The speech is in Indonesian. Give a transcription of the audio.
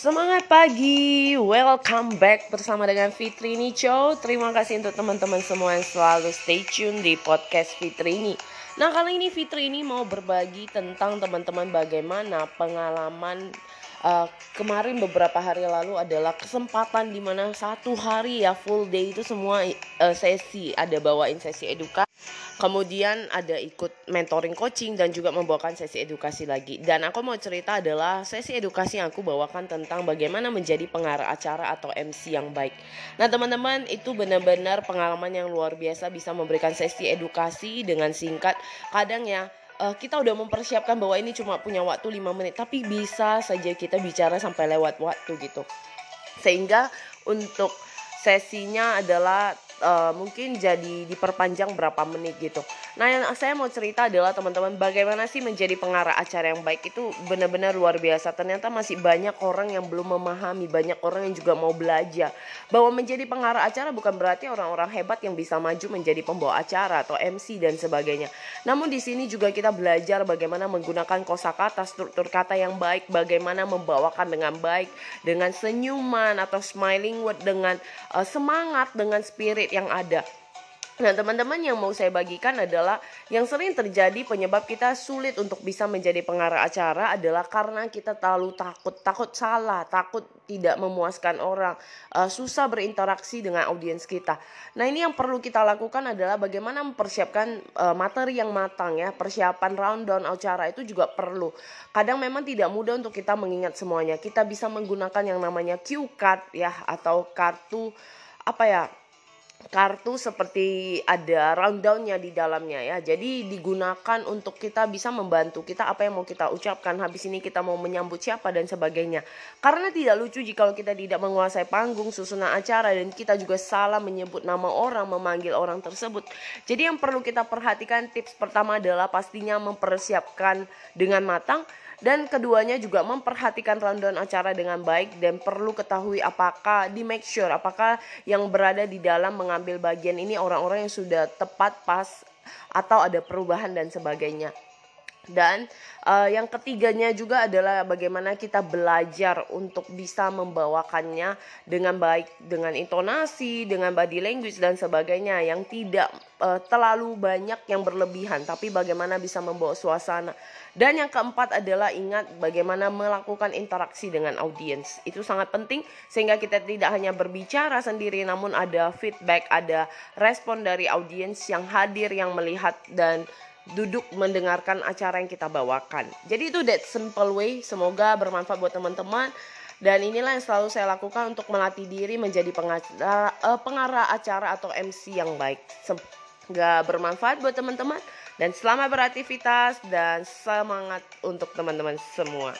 Semangat pagi, welcome back bersama dengan Fitri Nico. Terima kasih untuk teman-teman semua yang selalu stay tune di podcast Fitri ini. Nah kali ini Fitri ini mau berbagi tentang teman-teman bagaimana pengalaman uh, kemarin beberapa hari lalu adalah kesempatan di mana satu hari ya full day itu semua uh, sesi. Ada bawain sesi edukasi kemudian ada ikut mentoring coaching dan juga membawakan sesi edukasi lagi. Dan aku mau cerita adalah sesi edukasi yang aku bawakan tentang bagaimana menjadi pengarah acara atau MC yang baik. Nah teman-teman itu benar-benar pengalaman yang luar biasa bisa memberikan sesi edukasi dengan singkat. Kadang ya uh, kita udah mempersiapkan bahwa ini cuma punya waktu 5 menit tapi bisa saja kita bicara sampai lewat waktu gitu sehingga untuk sesinya adalah uh, mungkin jadi diperpanjang berapa menit gitu. Nah, yang saya mau cerita adalah teman-teman bagaimana sih menjadi pengarah acara yang baik itu benar-benar luar biasa. Ternyata masih banyak orang yang belum memahami, banyak orang yang juga mau belajar bahwa menjadi pengarah acara bukan berarti orang-orang hebat yang bisa maju menjadi pembawa acara atau MC dan sebagainya. Namun di sini juga kita belajar bagaimana menggunakan kosakata, struktur kata yang baik, bagaimana membawakan dengan baik, dengan senyuman atau smiling word dengan uh, semangat, dengan spirit yang ada. Nah, teman-teman yang mau saya bagikan adalah yang sering terjadi penyebab kita sulit untuk bisa menjadi pengarah acara adalah karena kita terlalu takut, takut salah, takut tidak memuaskan orang, uh, susah berinteraksi dengan audiens kita. Nah, ini yang perlu kita lakukan adalah bagaimana mempersiapkan uh, materi yang matang ya. Persiapan rundown acara itu juga perlu. Kadang memang tidak mudah untuk kita mengingat semuanya. Kita bisa menggunakan yang namanya cue card ya atau kartu apa ya kartu seperti ada rundownnya di dalamnya ya. Jadi digunakan untuk kita bisa membantu kita apa yang mau kita ucapkan. Habis ini kita mau menyambut siapa dan sebagainya. Karena tidak lucu jika kita tidak menguasai panggung susunan acara dan kita juga salah menyebut nama orang memanggil orang tersebut. Jadi yang perlu kita perhatikan tips pertama adalah pastinya mempersiapkan dengan matang dan keduanya juga memperhatikan rundown acara dengan baik dan perlu ketahui apakah di make sure apakah yang berada di dalam mengambil bagian ini orang-orang yang sudah tepat pas atau ada perubahan dan sebagainya. Dan uh, yang ketiganya juga adalah bagaimana kita belajar untuk bisa membawakannya dengan baik, dengan intonasi, dengan body language dan sebagainya yang tidak uh, terlalu banyak yang berlebihan, tapi bagaimana bisa membawa suasana. Dan yang keempat adalah ingat bagaimana melakukan interaksi dengan audiens. Itu sangat penting sehingga kita tidak hanya berbicara sendiri namun ada feedback, ada respon dari audiens yang hadir, yang melihat dan duduk mendengarkan acara yang kita bawakan. Jadi itu that simple way. Semoga bermanfaat buat teman-teman. Dan inilah yang selalu saya lakukan untuk melatih diri menjadi pengacara, uh, pengarah acara atau MC yang baik. Semoga bermanfaat buat teman-teman. Dan selamat beraktivitas dan semangat untuk teman-teman semua.